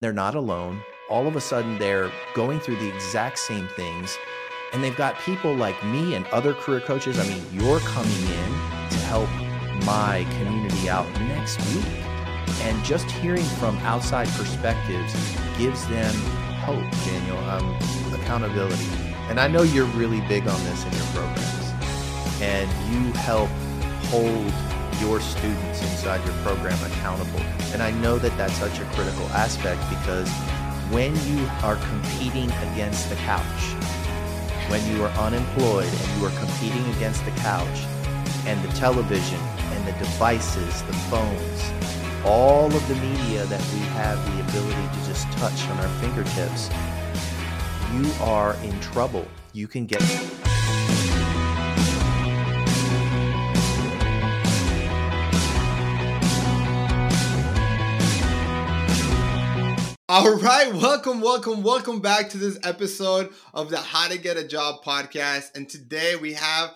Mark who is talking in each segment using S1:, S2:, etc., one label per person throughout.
S1: they're not alone. All of a sudden, they're going through the exact same things. And they've got people like me and other career coaches. I mean, you're coming in to help my community out next week. And just hearing from outside perspectives gives them hope, Daniel, um, accountability. And I know you're really big on this in your programs. And you help hold your students inside your program accountable. And I know that that's such a critical aspect because when you are competing against the couch, when you are unemployed and you are competing against the couch and the television and the devices, the phones, all of the media that we have the ability to just touch on our fingertips, you are in trouble. You can get.
S2: All right, welcome, welcome, welcome back to this episode of the How to Get a Job podcast. And today we have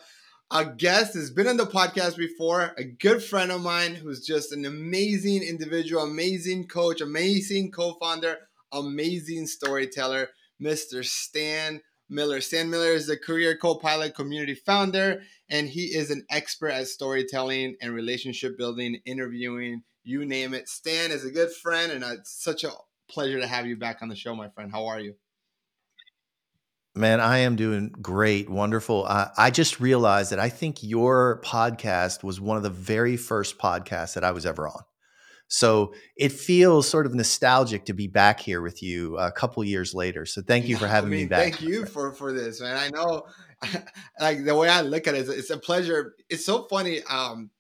S2: a guest who's been on the podcast before, a good friend of mine who's just an amazing individual, amazing coach, amazing co founder, amazing storyteller, Mr. Stan Miller. Stan Miller is the Career Co-Pilot community founder, and he is an expert at storytelling and relationship building, interviewing, you name it. Stan is a good friend, and it's such a pleasure to have you back on the show, my friend. How are you?
S1: Man, I am doing great, wonderful. Uh, I just realized that I think your podcast was one of the very first podcasts that I was ever on. So it feels sort of nostalgic to be back here with you a couple years later. So thank you for having I mean, me back.
S2: Thank you for for this, man. I know, like the way I look at it, it's a pleasure. It's so funny. Um,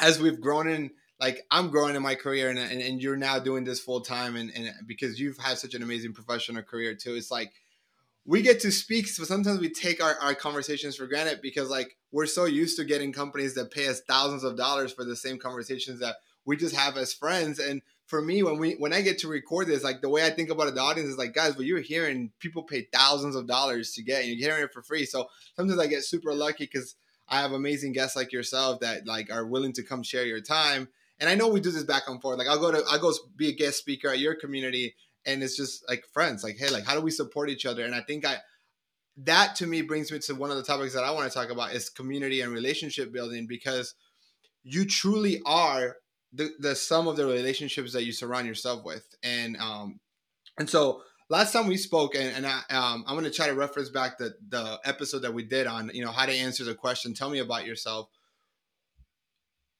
S2: as we've grown in like I'm growing in my career and, and, and you're now doing this full time and, and because you've had such an amazing professional career too, it's like we get to speak. So sometimes we take our, our conversations for granted because like we're so used to getting companies that pay us thousands of dollars for the same conversations that we just have as friends. And for me, when we when I get to record this, like the way I think about it, the audience is like, guys, what you're hearing, people pay thousands of dollars to get, and you're hearing it for free. So sometimes I get super lucky because I have amazing guests like yourself that like are willing to come share your time and I know we do this back and forth. Like I'll go to I'll go be a guest speaker at your community, and it's just like friends. Like hey, like how do we support each other? And I think I that to me brings me to one of the topics that I want to talk about is community and relationship building because you truly are the, the sum of the relationships that you surround yourself with. And um and so last time we spoke and, and I um I'm gonna try to reference back the the episode that we did on you know how to answer the question, tell me about yourself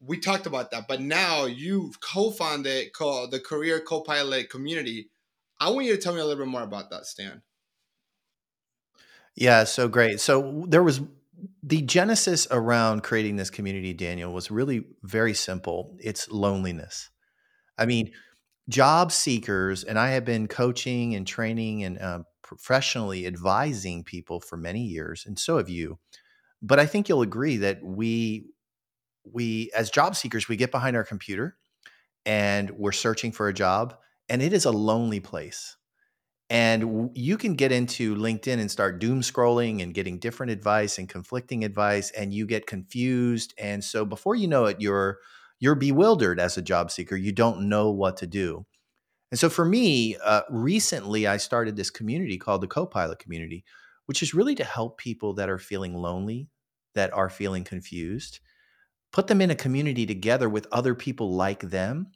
S2: we talked about that, but now you've co-founded called the Career Co-Pilot Community. I want you to tell me a little bit more about that, Stan.
S1: Yeah, so great. So there was the genesis around creating this community, Daniel, was really very simple. It's loneliness. I mean, job seekers, and I have been coaching and training and uh, professionally advising people for many years, and so have you. But I think you'll agree that we we as job seekers we get behind our computer and we're searching for a job and it is a lonely place. And you can get into linkedin and start doom scrolling and getting different advice and conflicting advice and you get confused. And so before you know it you're you're bewildered as a job seeker. You don't know what to do. And so for me uh, recently i started this community called the co-pilot community which is really to help people that are feeling lonely that are feeling confused put them in a community together with other people like them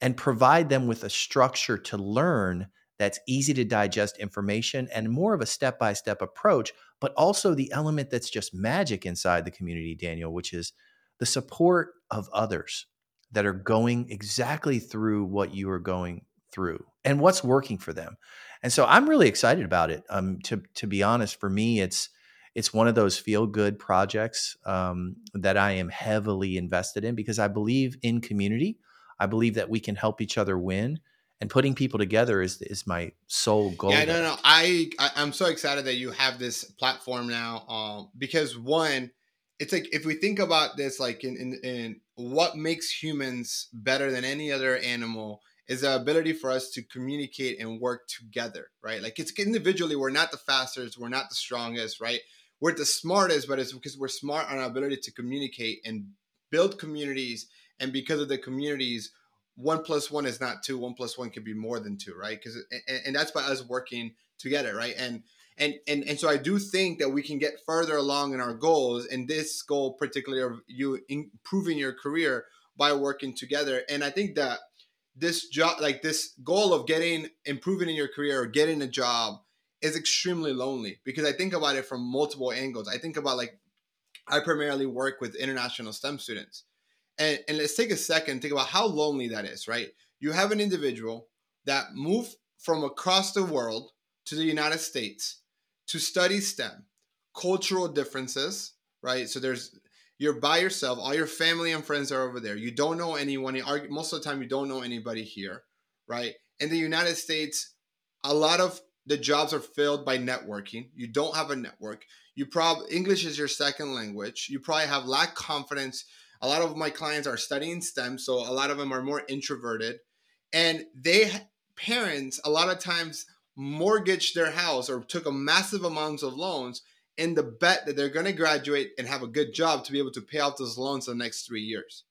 S1: and provide them with a structure to learn that's easy to digest information and more of a step by step approach, but also the element that's just magic inside the community, Daniel, which is the support of others that are going exactly through what you are going through and what's working for them. And so I'm really excited about it. Um, to to be honest, for me, it's it's one of those feel good projects um, that I am heavily invested in because I believe in community. I believe that we can help each other win, and putting people together is is my sole goal.
S2: Yeah, no, no, I, I am so excited that you have this platform now, um, because one, it's like if we think about this, like in, in in what makes humans better than any other animal is the ability for us to communicate and work together, right? Like it's individually, we're not the fastest, we're not the strongest, right? We're the smartest, but it's because we're smart on our ability to communicate and build communities. And because of the communities, one plus one is not two. One plus one can be more than two, right? Because and, and that's by us working together, right? And and and and so I do think that we can get further along in our goals, and this goal particularly of you improving your career by working together. And I think that this job, like this goal of getting improving in your career or getting a job, is extremely lonely because I think about it from multiple angles. I think about like I primarily work with international STEM students. And, and let's take a second, think about how lonely that is, right? You have an individual that moved from across the world to the United States to study STEM, cultural differences, right? So there's you're by yourself, all your family and friends are over there. You don't know anyone. Most of the time, you don't know anybody here, right? In the United States, a lot of the jobs are filled by networking. You don't have a network. You probably English is your second language. You probably have lack confidence. A lot of my clients are studying STEM, so a lot of them are more introverted, and they parents a lot of times mortgaged their house or took a massive amounts of loans in the bet that they're going to graduate and have a good job to be able to pay off those loans in the next three years.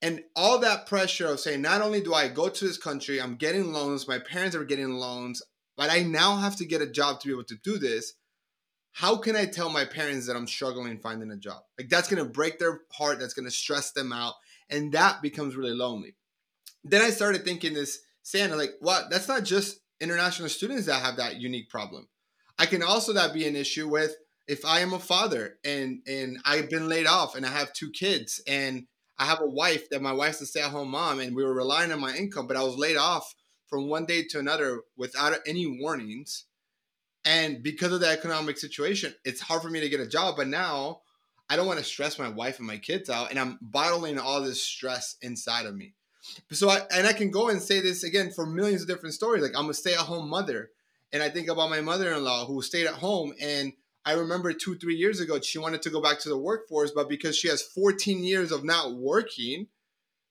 S2: And all that pressure of saying, not only do I go to this country, I'm getting loans, my parents are getting loans, but I now have to get a job to be able to do this. How can I tell my parents that I'm struggling finding a job? Like that's to break their heart, that's to stress them out, and that becomes really lonely. Then I started thinking this, saying like, what? That's not just international students that have that unique problem. I can also that be an issue with if I am a father and and I've been laid off and I have two kids and I have a wife that my wife's a stay-at-home mom and we were relying on my income, but I was laid off from one day to another without any warnings. And because of the economic situation, it's hard for me to get a job. But now I don't want to stress my wife and my kids out, and I'm bottling all this stress inside of me. So I and I can go and say this again for millions of different stories. Like I'm a stay-at-home mother, and I think about my mother-in-law who stayed at home and I remember two, three years ago, she wanted to go back to the workforce, but because she has 14 years of not working,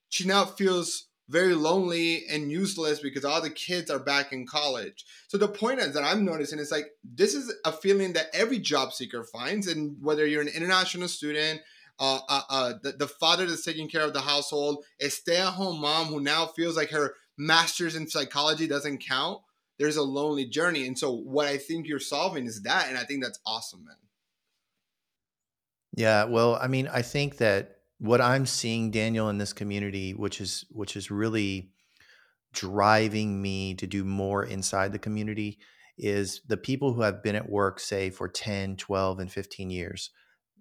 S2: she now feels very lonely and useless because all the kids are back in college. So the point is that I'm noticing is like this is a feeling that every job seeker finds, and whether you're an international student, uh, uh, uh, the, the father that's taking care of the household, a stay-at-home mom who now feels like her master's in psychology doesn't count. There's a lonely journey, and so what I think you're solving is that, and I think that's awesome, man.
S1: Yeah, well, I mean, I think that what I'm seeing, Daniel, in this community, which is which is really driving me to do more inside the community, is the people who have been at work, say, for 10, 12, and 15 years,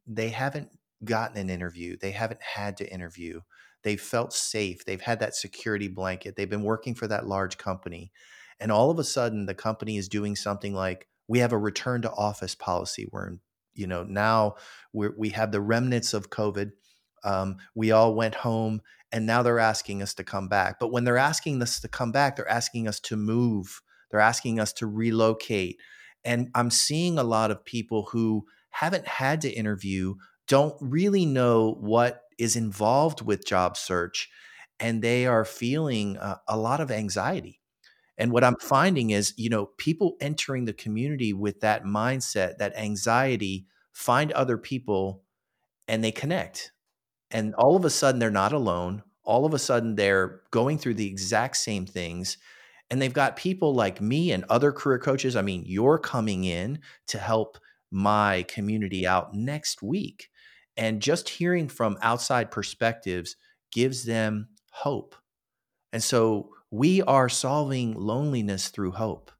S1: they haven't gotten an interview. They haven't had to interview. They've felt safe. They've had that security blanket. They've been working for that large company. And all of a sudden, the company is doing something like we have a return to office policy. We're in, you know, now we we have the remnants of COVID um, we all went home and now they're asking us to come back. But when they're asking us to come back, they're asking us to move, they're asking us to relocate. And I'm seeing a lot of people who haven't had to interview, don't really know what is involved with job search, and they are feeling uh, a lot of anxiety. And what I'm finding is, you know, people entering the community with that mindset, that anxiety, find other people and they connect and all of a sudden they're not alone. All of a sudden they're going through the exact same things and they've got people like me and other career coaches i mean you're coming in to help my community out next week and just hearing from outside perspectives gives them hope and so we are solving loneliness through hope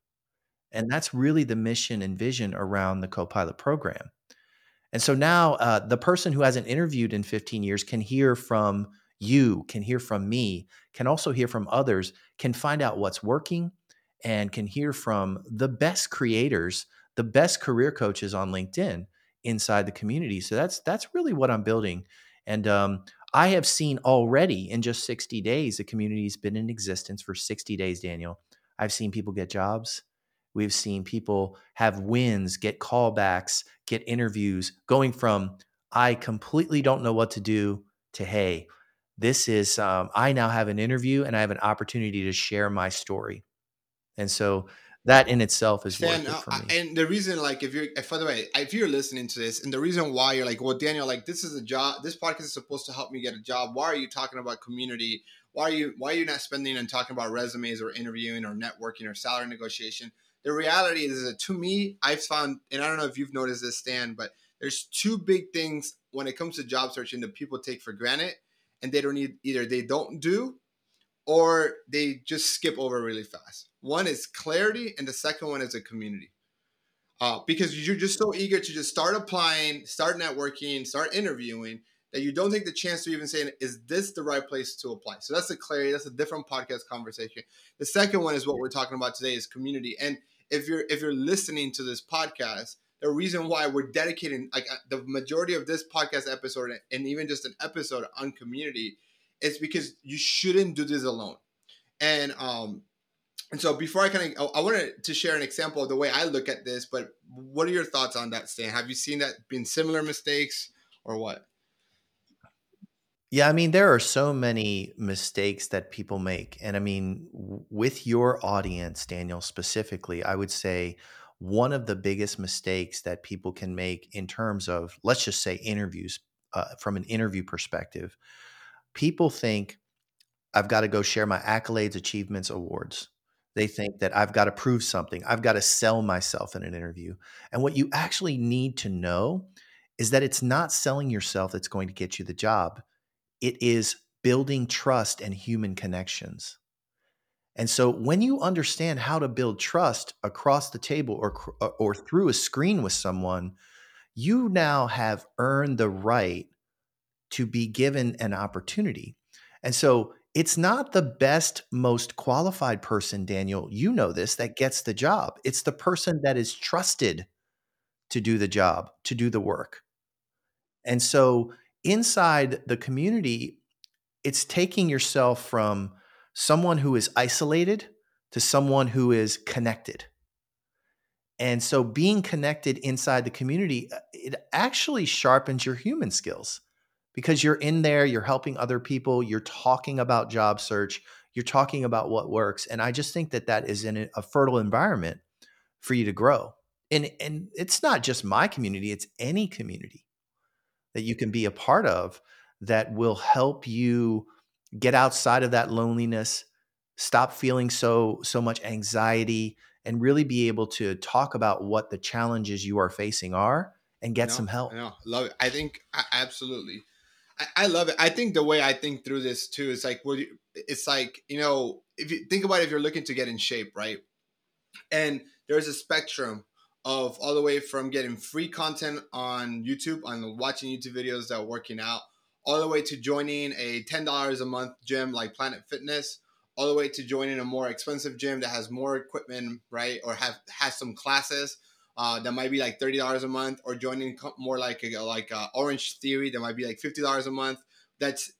S1: and that's really the mission and vision around the co-pilot program and so now uh, the person who hasn't interviewed in 15 years can hear from you, can hear from me, can also hear from others, can find out what's working, and can hear from the best creators, the best career coaches on LinkedIn inside the community. So that's that's really what I'm building. And um, I have seen already in just 60 days, the community's been in existence for 60 days, Daniel. I've seen people get jobs. We've seen people have wins, get callbacks, get interviews, going from I completely don't know what to do to hey, this is um, I now have an interview and I have an opportunity to share my story. And so that in itself is Stan, worth it for
S2: me. And the reason, like, if you're, if, by the way, if you're listening to this, and the reason why you're like, well, Daniel, like, this is a job, this podcast is supposed to help me get a job. Why are you talking about community? why are you why are you not spending and talking about resumes or interviewing or networking or salary negotiation? The reality is that to me, I've found, and I don't know if you've noticed this, Stan, but there's two big things when it comes to job searching that people take for granted and they don't need either they don't do or they just skip over really fast. One is clarity, and the second one is a community. Uh, because you're just so eager to just start applying, start networking, start interviewing that you don't take the chance to even say, is this the right place to apply? So that's a clarity. That's a different podcast conversation. The second one is what we're talking about today is community. And if you're if you're listening to this podcast, the reason why we're dedicating like uh, the majority of this podcast episode and even just an episode on community is because you shouldn't do this alone. And um and so before I kind of I wanted to share an example of the way I look at this, but what are your thoughts on that, Stan? Have you seen that been similar mistakes or what?
S1: Yeah, I mean, there are so many mistakes that people make. And I mean, with your audience, Daniel, specifically, I would say one of the biggest mistakes that people can make in terms of, let's just say, interviews, uh, from an interview perspective, people think I've got to go share my accolades, achievements, awards. They think that I've got to prove something, I've got to sell myself in an interview. And what you actually need to know is that it's not selling yourself that's going to get you the job it is building trust and human connections. And so when you understand how to build trust across the table or uh, or through a screen with someone, you now have earned the right to be given an opportunity. And so it's not the best most qualified person Daniel, you know this that gets the job. It's the person that is trusted to do the job, to do the work. And so inside the community, it's taking yourself from someone who is isolated to someone who is connected. And so being connected inside the community, uh, it actually sharpens your human skills because you're in there, you're helping other people, you're talking about job search, you're talking about what works. And I just think that that is in a fertile environment for you to grow. And, and it's not just my community, it's any community that you can be a part of that will help you get outside of that loneliness, stop feeling so so much anxiety and really be able to talk about what the challenges you are facing are and get some help.
S2: No, love it. I think absolutely. I, I, love it. I think the way I think through this too is like, well, it's like you know, if you think about it, if you're looking to get in shape, right? And there's a spectrum of all the way from getting free content on YouTube, on watching YouTube videos that are working out, all the way to joining a $10 a month gym like Planet Fitness, all the way to joining a more expensive gym that has more equipment, right? Or have has some classes uh, that might be like $30 a month, or joining more like a, like a Orange Theory that might be like $50 a month. That's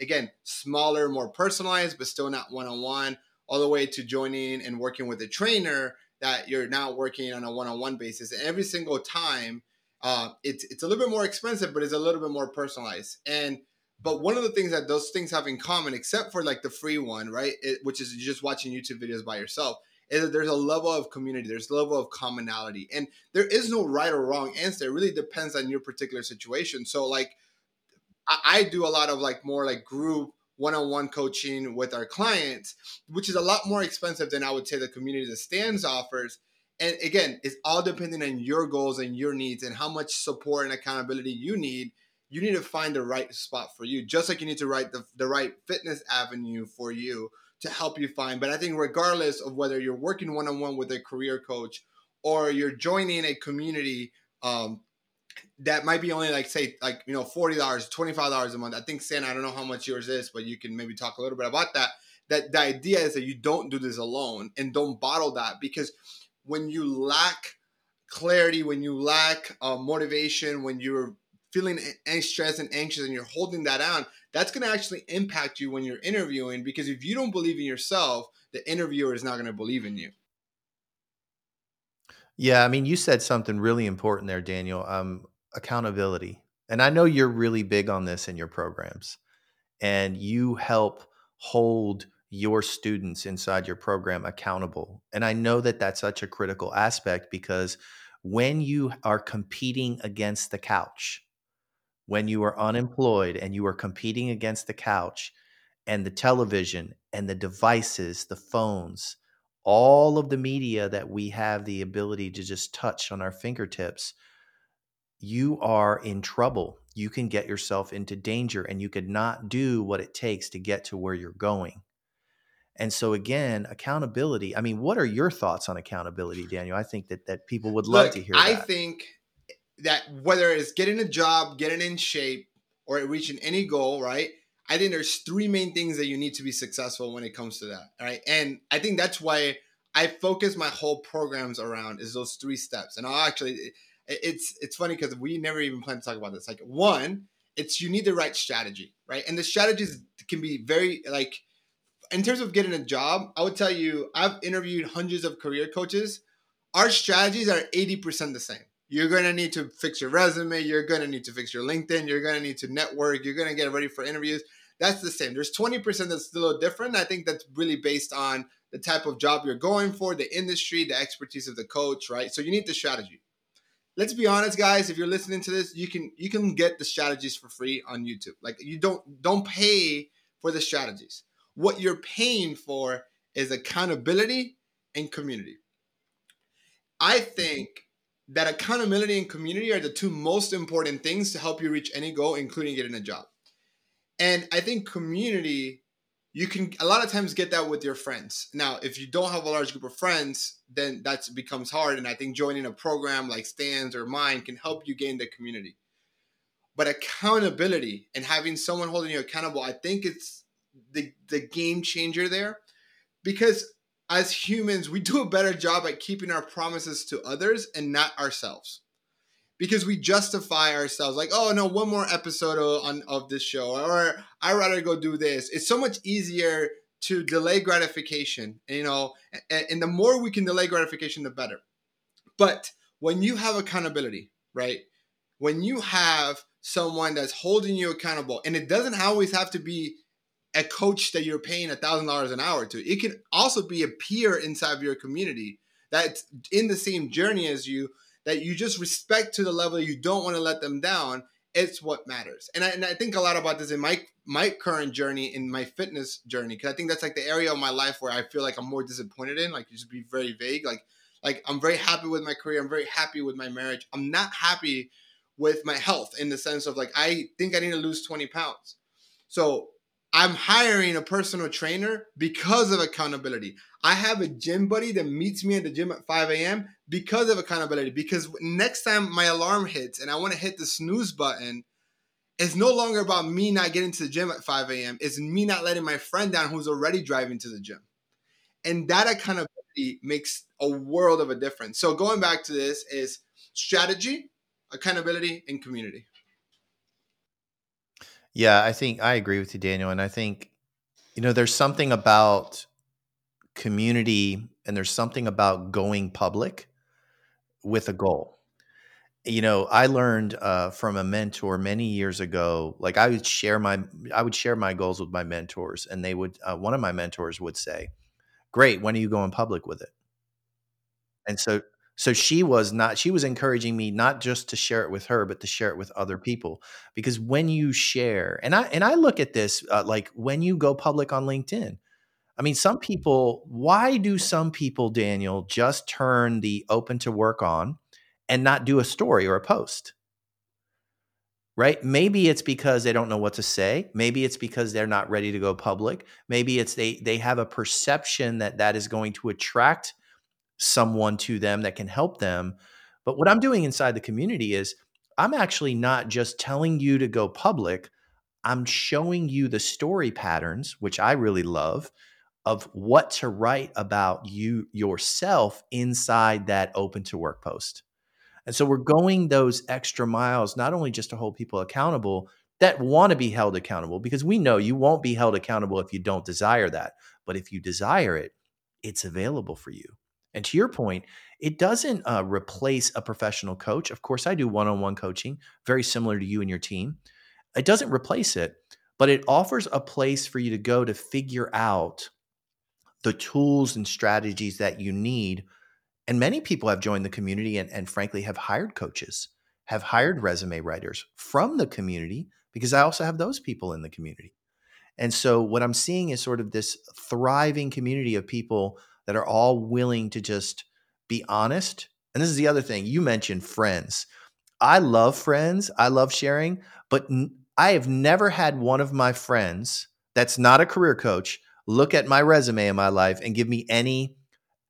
S2: again smaller, more personalized, but still not one on one. All the way to joining and working with a trainer that you're now working on a one-on-one basis. And every single time uh, it's it's a little bit more expensive but it's a little bit more personalized. And but one of the things that those things have in common except for like the free one right it, which is just watching youtube videos by yourself is that there's a level of community there's a level of commonality. And there is no right or wrong answer. It really depends on your particular situation. So like I, I do a lot of like more like group one-on-one coaching with our clients, which is a lot more expensive than I would say the community that Stan's offers. And again, it's all depending on your goals and your needs and how much support and accountability you need. You need to find the right spot for you, just like you need to write the, the right fitness avenue for you to help you find. But I think regardless of whether you're working one-on-one with a career coach or you're joining a community um, that might be only like say like you know forty dollars, twenty five dollars a month. I think Stan, I don't know how much yours is, but you can maybe talk a little bit about that. That the idea is that you don't do this alone and don't bottle that because when you lack clarity, when you lack uh, motivation, when you're feeling stressed and anxious and you're holding that on, that's going to actually impact you when you're interviewing because if you don't believe in yourself, the interviewer is not going to believe in you.
S1: Yeah, I mean, you said something really important there, Daniel. Um, accountability. And I know you're really big on this in your programs, and you help hold your students inside your program accountable. And I know that that's such a critical aspect because when you are competing against the couch, when you are mm-hmm. unemployed and you are competing against the couch, and the television and the devices, the phones, all of the media that we have the ability to just touch on our fingertips, you are in trouble. You can get yourself into danger and you could not do what it takes to get to where you're going. And so again, accountability. I mean, what are your thoughts on accountability, Daniel? I think that that people would love
S2: Look,
S1: to hear
S2: I
S1: that.
S2: think that whether it's getting a job, getting in shape, or reaching any goal, right? I think there's three main things that you need to be successful when it comes to that, right? And I think that's why I focus my whole programs around is those three steps. And I'll actually, it's it's funny because we never even plan to talk about this. Like one, it's you need the right strategy, right? And the strategies can be very like in terms of getting a job, I would tell you, I've interviewed hundreds of career coaches. Our strategies are 80% the same. You're to need to fix your resume. You're to need to fix your LinkedIn. You're to need to network. You're to get ready for interviews. That's the same. There's 20% that's a little different. I think that's really based on the type of job you're going for, the industry, the expertise of the coach, right? So you need the strategy. Let's be honest, guys. If you're listening to this, you can you can get the strategies for free on YouTube. Like you don't don't pay for the strategies what you're paying for is accountability and community. I think that accountability and community are the two most important things to help you reach any goal, including getting a job. And I think community, you can a lot of times get that with your friends. Now, if you don't have a large group of friends, then that becomes hard. And I think joining a program like Stan's or mine can help you gain the community. But accountability and having someone holding you accountable, I think it's the the game changer there because as humans we do a better job at keeping our promises to others and not ourselves because we justify ourselves like oh no one more episode on of this show or i rather go do this it's so much easier to delay gratification you know and, and the more we can delay gratification the better but when you have accountability right when you have someone that's holding you accountable and it doesn't always have to be a coach that you're paying a thousand dollars an hour to. It can also be a peer inside of your community that's in the same journey as you that you just respect to the level you don't want to let them down. It's what matters. And I, and I think a lot about this in my my current journey in my fitness journey because I think that's like the area of my life where I feel like I'm more disappointed in. Like you just be very vague. Like like I'm very happy with my career. I'm very happy with my marriage. I'm not happy with my health in the sense of like I think I need to lose 20 pounds. So I'm hiring a personal trainer because of accountability. I have a gym buddy that meets me at the gym at 5 a.m. because of accountability. Because next time my alarm hits and I want to hit the snooze button, it's no longer about me not getting to the gym at 5 a.m. It's me not letting my friend down who's already driving to the gym. And that accountability makes a world of a difference. So going back to this is strategy, accountability, and community.
S1: Yeah, I think I agree with you, Daniel. And I think, you know, there's something about community and there's something about going public with a goal. You know, I learned uh, from a mentor many years ago. Like I would share my, I would share my goals with my mentors, and they would. Uh, one of my mentors would say, "Great, when are you going public with it?" And so so she was not she was encouraging me not just to share it with her but to share it with other people. Because when you share and i and i look at this uh, like when you go public on linkedin i mean some people why do some people daniel just turn the open to work on and not do a story or a post? Right? Maybe it's because they don't know what to say. Maybe it's because they're not ready to go public. Maybe it's they they have a perception that that is going to attract someone to them that can help them. But what I'm doing inside the community is I'm actually not just telling you to go public, I'm showing you the story patterns, which I really love, of what to write about you yourself inside that open to work post. And so we're going those extra miles, not only just to hold people accountable that want to be held accountable, because we know you won't be held accountable if you don't desire that. But if you desire it, it's available for you. And to your point, it doesn't uh, replace a professional coach. Of course, I do one on one coaching, very similar to you and your team. It doesn't replace it, but it offers a place for you to go to figure out the tools and strategies that you need. And many people have joined the community and, and frankly have hired coaches, have hired resume writers from the community because I also have those people in the community. And so what I'm seeing is sort of this thriving community of people that are all willing to just be honest. And this is the other thing you mentioned friends. I love friends, I love sharing, but I have never had one of my friends that's not a career coach look at my resume in my life and give me any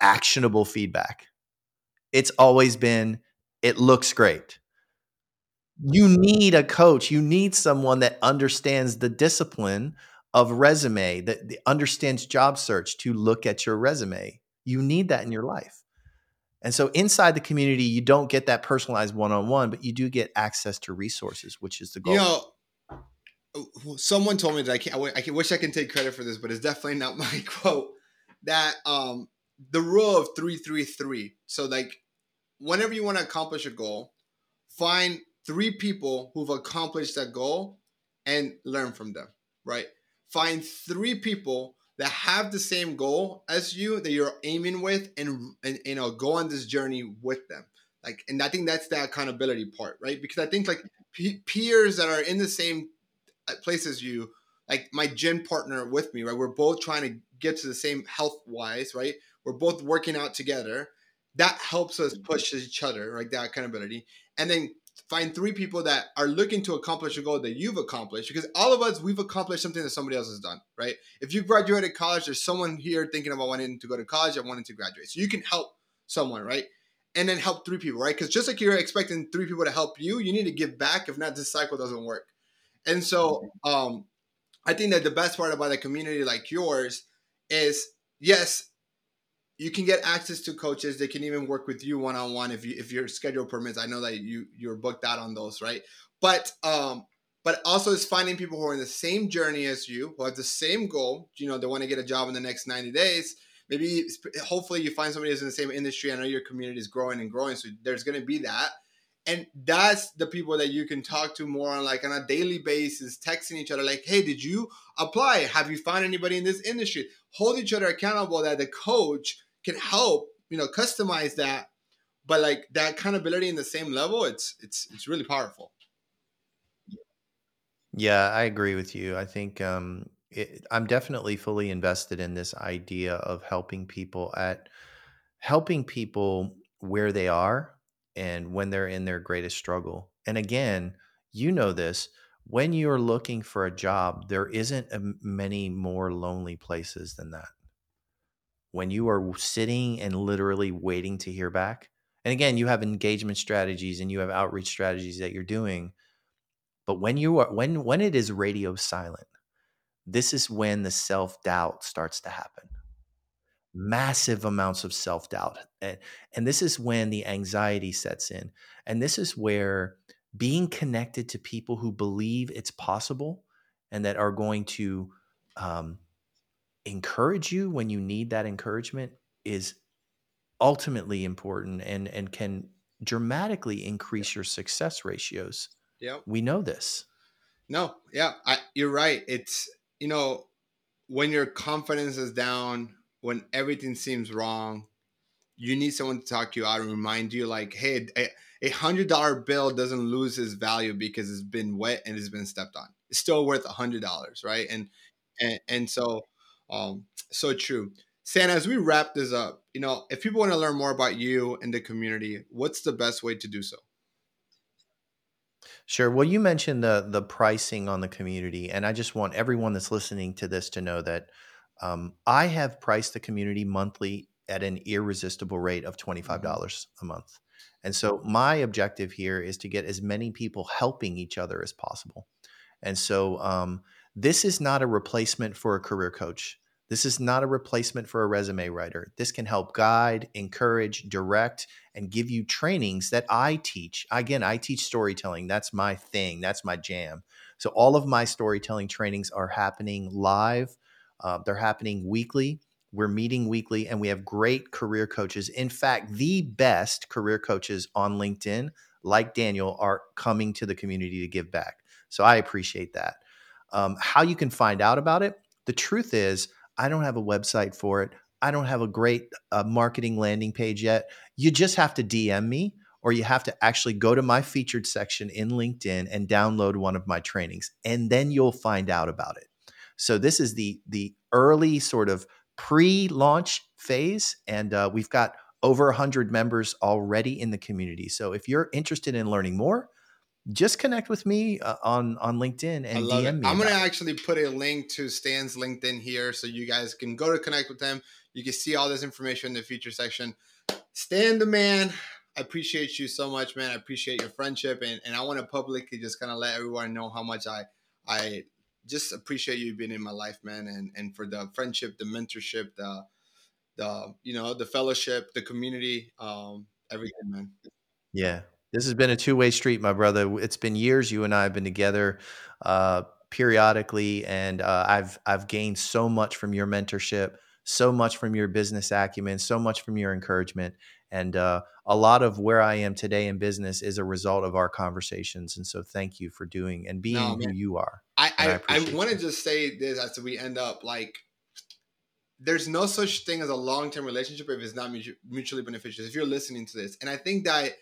S1: actionable feedback. It's always been, it looks great. You need a coach. You need someone that understands the discipline of resume, that understands job search to look at your resume. You need that in your life. And so inside the community, you don't get that personalized one on one, but you do get access to resources, which is the goal.
S2: You know, someone told me that I can't. I wish I can take credit for this, but it's definitely not my quote. That um, the rule of three three three. So like, whenever you want to accomplish a goal, find three people who've accomplished that goal and learn from them. Right. Find three people that have the same goal as you that you're aiming with, and and you know go on this journey with them. Like, and I think that's the accountability part, right? Because I think like peers that are in the same uh, place as you like my gym partner with me, right? We're both trying to get to the same health wise, right? We're both working out together. That helps us mm-hmm. push each other, right? That accountability. And then find three people that are looking to accomplish a goal that you've accomplished because all of us we've accomplished something that somebody else has done right? If you graduated college there's someone here thinking about wanting to go to college and wanting to graduate. So you can help someone right? And then help three people right? Because just like you're expecting three people to help you you need to give back. If not this cycle doesn't work. And so um, I think that the best part about a community like yours is yes, you can get access to coaches. They can even work with you one on one if you if your schedule permits. I know that you you're booked out on those, right? But um, but also it's finding people who are in the same journey as you, who have the same goal. You know, they want to get a job in the next 90 days. Maybe hopefully you find somebody who's in the same industry. I know your community is growing and growing, so there's going to be that and that's the people that you can talk to more on like on a daily basis texting each other like hey did you apply have you found anybody in this industry hold each other accountable that the coach can help you know customize that but like that accountability in the same level it's it's it's really powerful
S1: yeah i agree with you i think um it, i'm definitely fully invested in this idea of helping people at helping people where they are and when they're in their greatest struggle. And again, you know this, when you're looking for a job, there isn't a, many more lonely places than that. When you are sitting and literally waiting to hear back, and again, you have engagement strategies and you have outreach strategies that you're doing, but when you are when when it is radio silent, this is when the self-doubt starts to happen massive amounts of self doubt. And, and this is when the anxiety sets in. And this is where being connected to people who believe it's possible and that are going to um, encourage you when you need that encouragement is ultimately important and, and can dramatically increase your success ratios.
S2: Yeah.
S1: We know this.
S2: No, yeah, I, you're right. It's, you know, when your confidence is down, when everything seems wrong, you need someone to talk you out and remind you, like, hey, a hundred dollar bill doesn't lose its value because it's been wet and it's been stepped on. It's still worth a hundred dollars, right? And and and so, um, so true. Stan, as we wrap this up, you know, if people want to learn more about you and the community, what's the best way to do so?
S1: Sure. Well, you mentioned the the pricing on the community, and I just want everyone that's listening to this to know that um, I have priced the community monthly at an irresistible rate of $25 mm-hmm. a month. And so my objective here is to get as many people helping each other as possible. And so um, this is not a replacement for a career coach. This is not a replacement for a resume writer. This can help guide, encourage, direct, and give you trainings that I teach. Again, I teach storytelling. That's my thing, that's my jam. So all of my storytelling trainings are happening live uh, they're happening weekly. We're meeting weekly, and we have great career coaches. In fact, the best career coaches on LinkedIn, like Daniel, are coming to the community to give back. So I appreciate that. Um, how you can find out about it? The truth is, I don't have a website for it. I don't have a great uh, marketing landing page yet. You just have to DM me or you have to actually go to my featured section in LinkedIn and download one of my trainings, and then you'll find out about it. So this is the the early sort of pre-launch phase, and uh, we've got over 100 members already in the community. So if you're interested in learning more, just connect with me uh, on on LinkedIn and DM
S2: it.
S1: me.
S2: I'm gonna actually put a link to Stan's LinkedIn here, so you guys can go to connect with them. You can see all this information in the feature section. Stan the man, I appreciate you so much, man. I appreciate your friendship, and, and I want to publicly just kind of let everyone know how much I I just appreciate you being in my life, man, and and for the friendship, the mentorship, the the you know the fellowship, the community, um, everything, man.
S1: Yeah, this has been a two way street, my brother. It's been years you and I have been together uh, periodically, and uh, I've I've gained so much from your mentorship, so much from your business acumen, so much from your encouragement, and uh, a lot of where I am today in business is a result of our conversations. And so, thank you for doing and being no, who you are.
S2: I I, I, I want to just say this as we end up like there's no such thing as a long-term relationship if it's not mutually beneficial if you're listening to this and i think that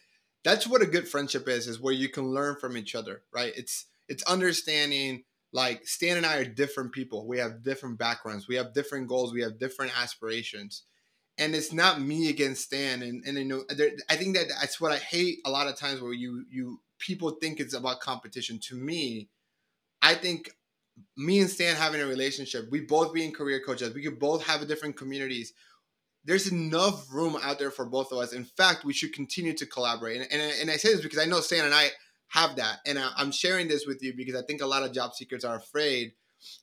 S2: that's what a good friendship is is where you can learn from each other right? It's it's understanding like stan and i are different people. We have different backgrounds. We have different goals. We have different aspirations. And it's not me against stan. And and you know there, i think that that's what i hate a lot of times where you you people think it's about competition. To me i think me and Stan having a relationship, we both being career coaches, we could both have different communities. There's enough room out there for both of us. In fact, we should continue to collaborate. And, and, and I say this because I know Stan and I have that. And I, I'm sharing this with you because I think a lot of job seekers are afraid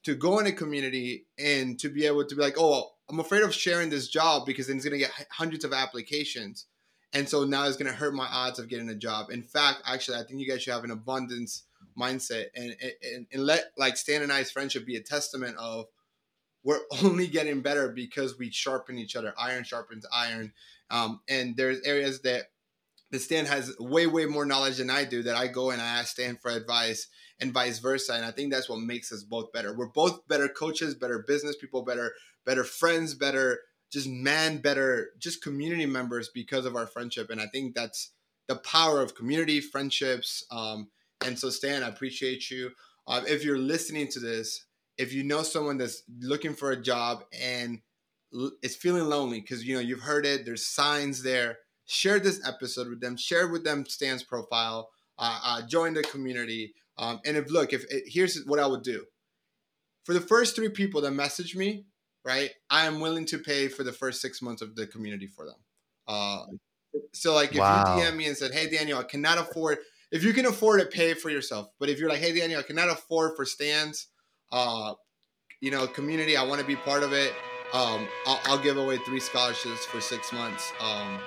S2: to go in a community and to be able to be like, oh, I'm afraid of sharing this job because then it's going to get hundreds of applications. And so now it's going to hurt my odds of getting a job. In fact, actually, I think you guys should have an abundance mindset and, and, and let like Stan and I's friendship be a testament of we're only getting better because we sharpen each other. Iron sharpens iron. Um, and there's areas that the Stan has way, way more knowledge than I do that I go and I ask Stan for advice and vice versa. And I think that's what makes us both better. We're both better coaches, better business people, better, better friends, better just man, better just community members because of our friendship. And I think that's the power of community, friendships, um, and so, Stan, I appreciate you. Uh, if you're listening to this, if you know someone that's looking for a job and is feeling lonely because you know you've heard it, there's signs there. Share this episode with them. Share with them Stan's profile. Uh, uh, join the community. Um, and if look, if it, here's what I would do for the first three people that message me, right? I am willing to pay for the first six months of the community for them. Uh, so like if wow. you DM me and said, "Hey Daniel, I cannot afford," if you can afford it, pay it for yourself. But if you're like, hey Daniel, I cannot afford for Stan's, uh, you know, community, I want to be part of it. Um, I'll, I'll, give away three scholarships for six months um,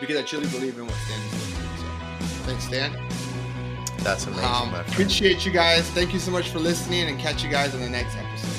S2: because I truly believe in what Stan is doing. So, thanks, Stan.
S1: That's amazing. Um,
S2: appreciate you guys. Thank you so much for listening, and catch you guys in the next episode.